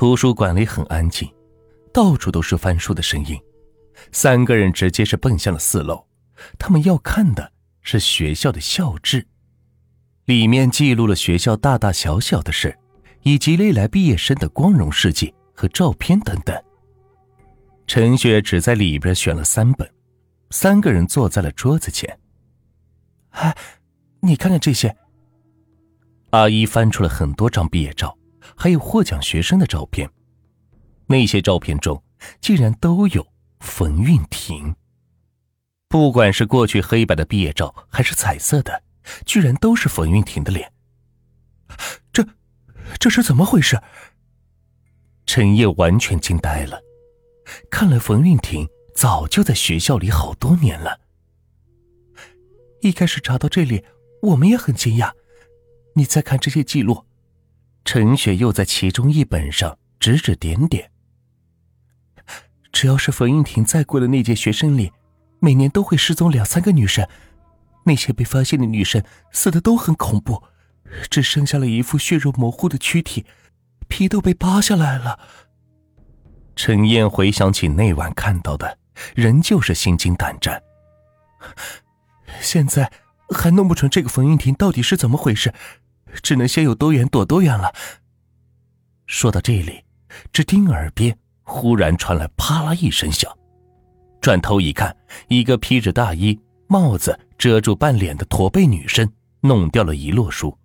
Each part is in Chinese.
图书馆里很安静，到处都是翻书的声音。三个人直接是奔向了四楼，他们要看的是学校的校志，里面记录了学校大大小小的事，以及历来毕业生的光荣事迹和照片等等。陈雪只在里边选了三本，三个人坐在了桌子前。哎，你看看这些。阿姨翻出了很多张毕业照。还有获奖学生的照片，那些照片中竟然都有冯韵婷。不管是过去黑白的毕业照，还是彩色的，居然都是冯运婷的脸。这，这是怎么回事？陈烨完全惊呆了。看来冯韵婷早就在学校里好多年了。一开始查到这里，我们也很惊讶。你再看这些记录。陈雪又在其中一本上指指点点。只要是冯运婷在过的那届学生里，每年都会失踪两三个女生。那些被发现的女生死的都很恐怖，只剩下了一副血肉模糊的躯体，皮都被扒下来了。陈燕回想起那晚看到的，仍旧是心惊胆战。现在还弄不成这个冯运婷到底是怎么回事。只能先有多远躲多远了。说到这里，只听耳边忽然传来啪啦一声响，转头一看，一个披着大衣、帽子遮住半脸的驼背女生弄掉了一摞书。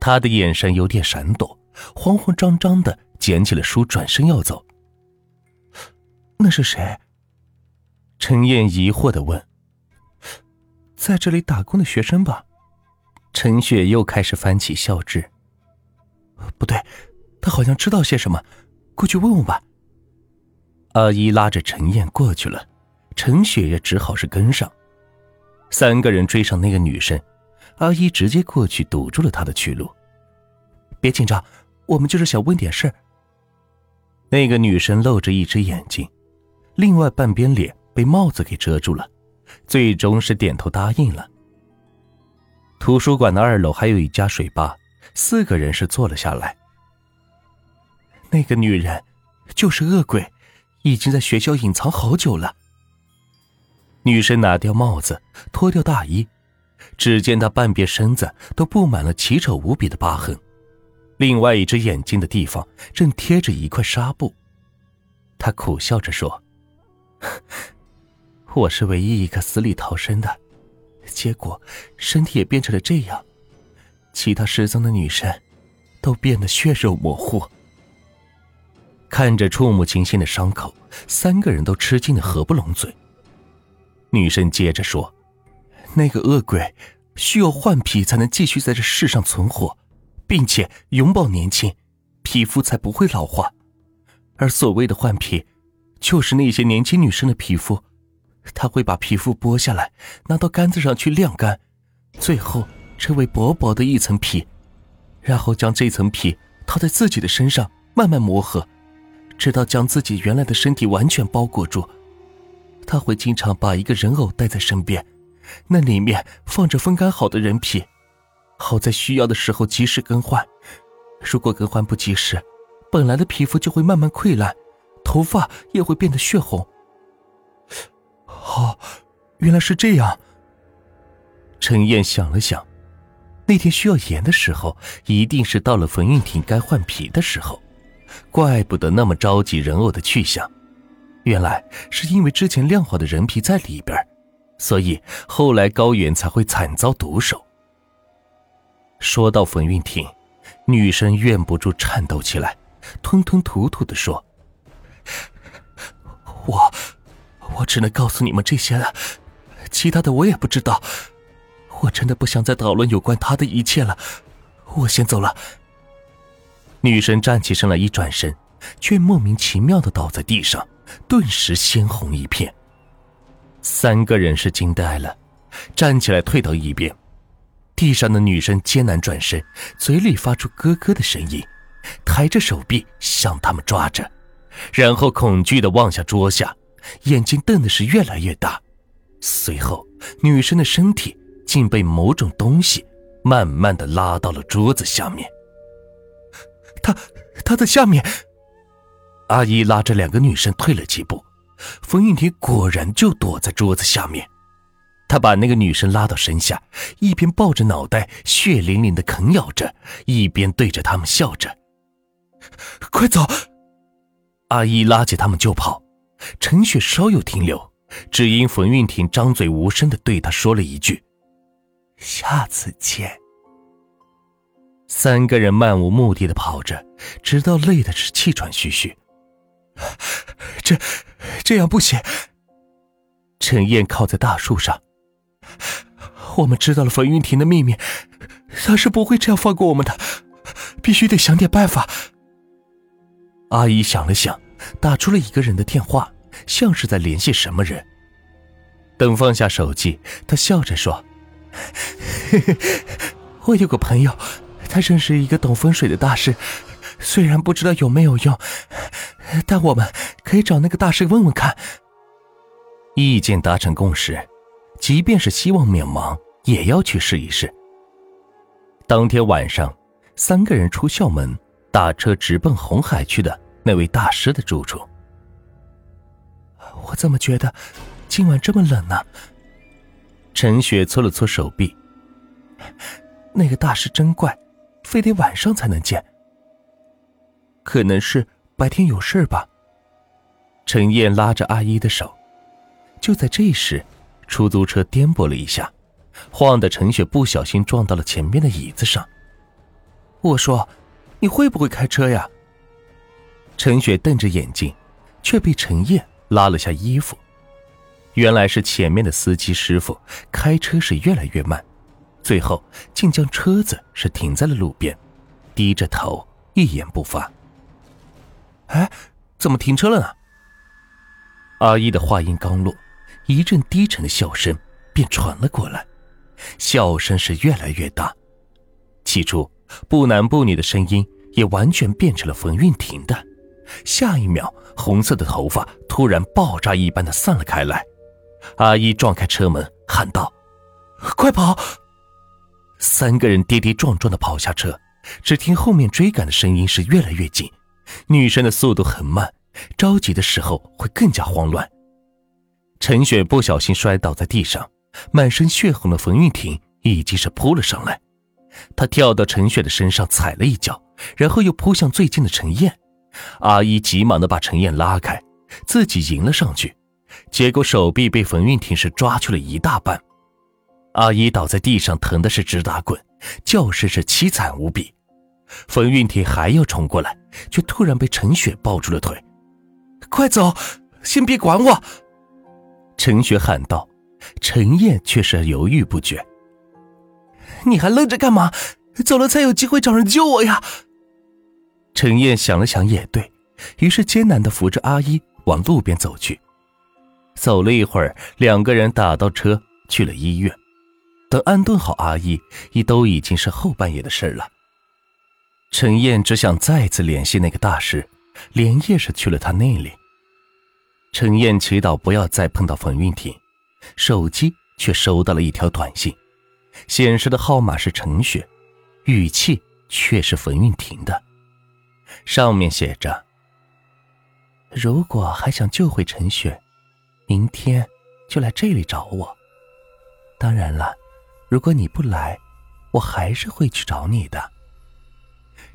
她的眼神有点闪躲，慌慌张张的捡起了书，转身要走。那是谁？陈燕疑惑的问：“在这里打工的学生吧？”陈雪又开始翻起校志。不对，他好像知道些什么，过去问问吧。阿姨拉着陈燕过去了，陈雪也只好是跟上。三个人追上那个女生，阿姨直接过去堵住了她的去路。别紧张，我们就是想问点事儿。那个女生露着一只眼睛，另外半边脸被帽子给遮住了，最终是点头答应了。图书馆的二楼还有一家水吧，四个人是坐了下来。那个女人就是恶鬼，已经在学校隐藏好久了。女生拿掉帽子，脱掉大衣，只见她半边身子都布满了奇丑无比的疤痕，另外一只眼睛的地方正贴着一块纱布。她苦笑着说：“ 我是唯一一个死里逃生的。”结果，身体也变成了这样。其他失踪的女生，都变得血肉模糊。看着触目惊心的伤口，三个人都吃惊的合不拢嘴。女生接着说：“那个恶鬼需要换皮才能继续在这世上存活，并且永葆年轻，皮肤才不会老化。而所谓的换皮，就是那些年轻女生的皮肤。”他会把皮肤剥下来，拿到杆子上去晾干，最后成为薄薄的一层皮，然后将这层皮套在自己的身上，慢慢磨合，直到将自己原来的身体完全包裹住。他会经常把一个人偶带在身边，那里面放着风干好的人皮，好在需要的时候及时更换。如果更换不及时，本来的皮肤就会慢慢溃烂，头发也会变得血红。哦，原来是这样。陈燕想了想，那天需要盐的时候，一定是到了冯运婷该换皮的时候，怪不得那么着急人偶的去向。原来是因为之前晾好的人皮在里边，所以后来高远才会惨遭毒手。说到冯运婷，女生怨不住颤抖起来，吞吞吐吐的说：“我。”我只能告诉你们这些了，其他的我也不知道。我真的不想再讨论有关他的一切了，我先走了。女生站起身来，一转身，却莫名其妙的倒在地上，顿时鲜红一片。三个人是惊呆了，站起来退到一边。地上的女生艰难转身，嘴里发出咯咯的声音，抬着手臂向他们抓着，然后恐惧的望向桌下。眼睛瞪的是越来越大，随后女生的身体竟被某种东西慢慢的拉到了桌子下面。她，她在下面，阿姨拉着两个女生退了几步，冯运婷果然就躲在桌子下面。他把那个女生拉到身下，一边抱着脑袋血淋淋的啃咬着，一边对着他们笑着：“快走！”阿姨拉起他们就跑。陈雪稍有停留，只因冯运婷张嘴无声的对他说了一句：“下次见。”三个人漫无目的的跑着，直到累的是气喘吁吁。这，这样不行。陈燕靠在大树上。我们知道了冯云婷的秘密，他是不会这样放过我们的，必须得想点办法。阿姨想了想，打出了一个人的电话，像是在联系什么人。等放下手机，他笑着说：“ 我有个朋友，他认识一个懂风水的大师，虽然不知道有没有用，但我们可以找那个大师问问看。”意见达成共识。即便是希望渺茫，也要去试一试。当天晚上，三个人出校门，打车直奔红海区的那位大师的住处。我怎么觉得今晚这么冷呢？陈雪搓了搓手臂。那个大师真怪，非得晚上才能见。可能是白天有事吧。陈燕拉着阿姨的手，就在这时。出租车颠簸了一下，晃得陈雪不小心撞到了前面的椅子上。我说：“你会不会开车呀？”陈雪瞪着眼睛，却被陈燕拉了下衣服。原来是前面的司机师傅开车是越来越慢，最后竟将车子是停在了路边，低着头一言不发。哎，怎么停车了呢？阿姨的话音刚落。一阵低沉的笑声便传了过来，笑声是越来越大。起初，不男不女的声音也完全变成了冯韵婷的。下一秒，红色的头发突然爆炸一般的散了开来。阿姨撞开车门，喊道：“快跑！”三个人跌跌撞撞的跑下车，只听后面追赶的声音是越来越近。女生的速度很慢，着急的时候会更加慌乱。陈雪不小心摔倒在地上，满身血红的冯玉婷已经是扑了上来。她跳到陈雪的身上踩了一脚，然后又扑向最近的陈燕。阿姨急忙的把陈燕拉开，自己迎了上去，结果手臂被冯运婷是抓去了一大半。阿姨倒在地上，疼的是直打滚，叫声是凄惨无比。冯运婷还要冲过来，却突然被陈雪抱住了腿：“快走，先别管我。”陈雪喊道：“陈燕却是犹豫不决。你还愣着干嘛？走了才有机会找人救我呀！”陈燕想了想，也对于是艰难的扶着阿姨往路边走去。走了一会儿，两个人打到车去了医院。等安顿好阿姨，已都已经是后半夜的事了。陈燕只想再次联系那个大师，连夜是去了他那里。陈燕祈祷不要再碰到冯运婷，手机却收到了一条短信，显示的号码是陈雪，语气却是冯运婷的。上面写着：“如果还想救回陈雪，明天就来这里找我。当然了，如果你不来，我还是会去找你的。”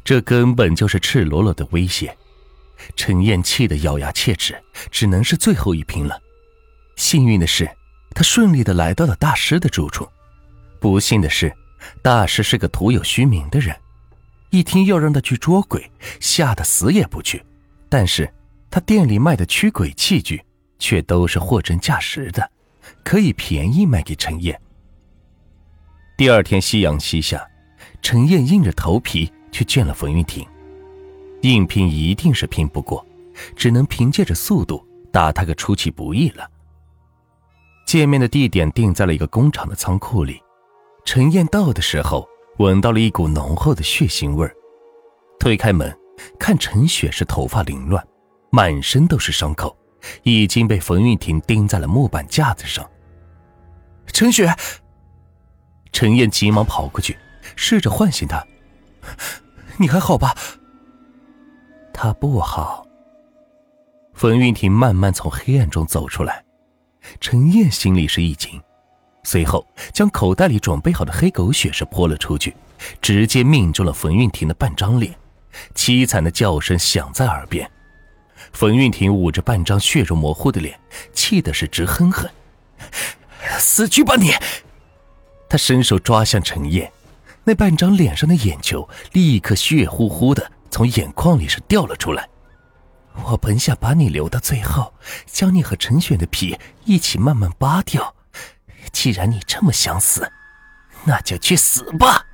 这根本就是赤裸裸的威胁。陈燕气得咬牙切齿，只能是最后一拼了。幸运的是，他顺利的来到了大师的住处；不幸的是，大师是个徒有虚名的人。一听要让他去捉鬼，吓得死也不去。但是他店里卖的驱鬼器具，却都是货真价实的，可以便宜卖给陈燕。第二天夕阳西下，陈燕硬着头皮去见了冯玉婷。硬拼一定是拼不过，只能凭借着速度打他个出其不意了。见面的地点定在了一个工厂的仓库里。陈燕到的时候，闻到了一股浓厚的血腥味儿。推开门，看陈雪是头发凌乱，满身都是伤口，已经被冯玉婷钉在了木板架子上。陈雪，陈燕急忙跑过去，试着唤醒她：“你还好吧？”他不好，冯玉婷慢慢从黑暗中走出来，陈燕心里是一惊，随后将口袋里准备好的黑狗血是泼了出去，直接命中了冯运婷的半张脸，凄惨的叫声响在耳边。冯运婷捂着半张血肉模糊的脸，气的是直哼哼：“死去吧你！”他伸手抓向陈燕，那半张脸上的眼球立刻血乎乎的从眼眶里是掉了出来。我本想把你留到最后，将你和陈雪的皮一起慢慢扒掉。既然你这么想死，那就去死吧！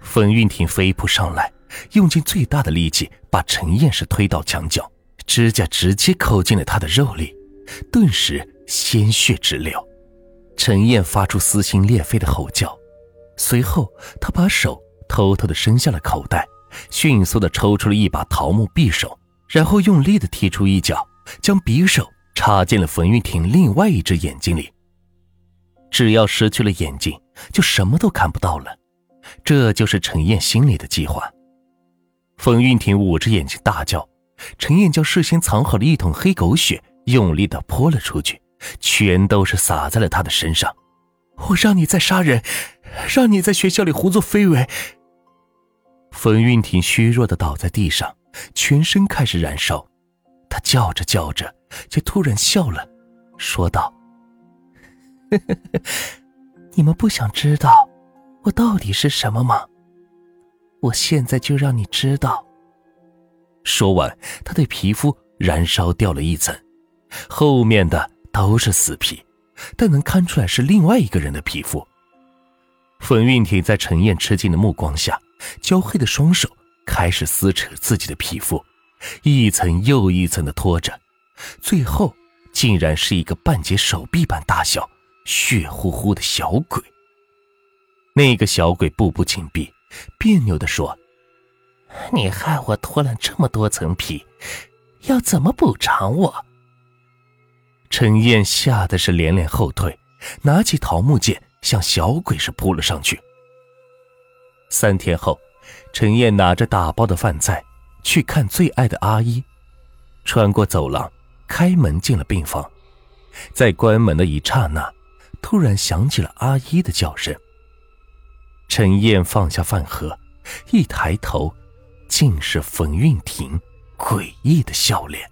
冯运婷飞扑上来，用尽最大的力气把陈燕是推到墙角，指甲直接抠进了她的肉里，顿时鲜血直流。陈燕发出撕心裂肺的吼叫，随后她把手偷偷的伸向了口袋，迅速的抽出了一把桃木匕首。然后用力的踢出一脚，将匕首插进了冯玉婷另外一只眼睛里。只要失去了眼睛，就什么都看不到了。这就是陈燕心里的计划。冯玉婷捂着眼睛大叫，陈燕将事先藏好的一桶黑狗血用力的泼了出去，全都是洒在了他的身上。我让你再杀人，让你在学校里胡作非为。冯玉婷虚弱的倒在地上。全身开始燃烧，他叫着叫着，就突然笑了，说道：“ 你们不想知道我到底是什么吗？我现在就让你知道。”说完，他的皮肤燃烧掉了一层，后面的都是死皮，但能看出来是另外一个人的皮肤。冯运婷在陈燕吃惊的目光下，焦黑的双手。开始撕扯自己的皮肤，一层又一层的脱着，最后竟然是一个半截手臂般大小、血乎乎的小鬼。那个小鬼步步紧逼，别扭的说：“你害我脱了这么多层皮，要怎么补偿我？”陈燕吓得是连连后退，拿起桃木剑向小鬼是扑了上去。三天后。陈燕拿着打包的饭菜去看最爱的阿姨，穿过走廊，开门进了病房，在关门的一刹那，突然响起了阿姨的叫声。陈燕放下饭盒，一抬头，竟是冯韵婷诡异的笑脸。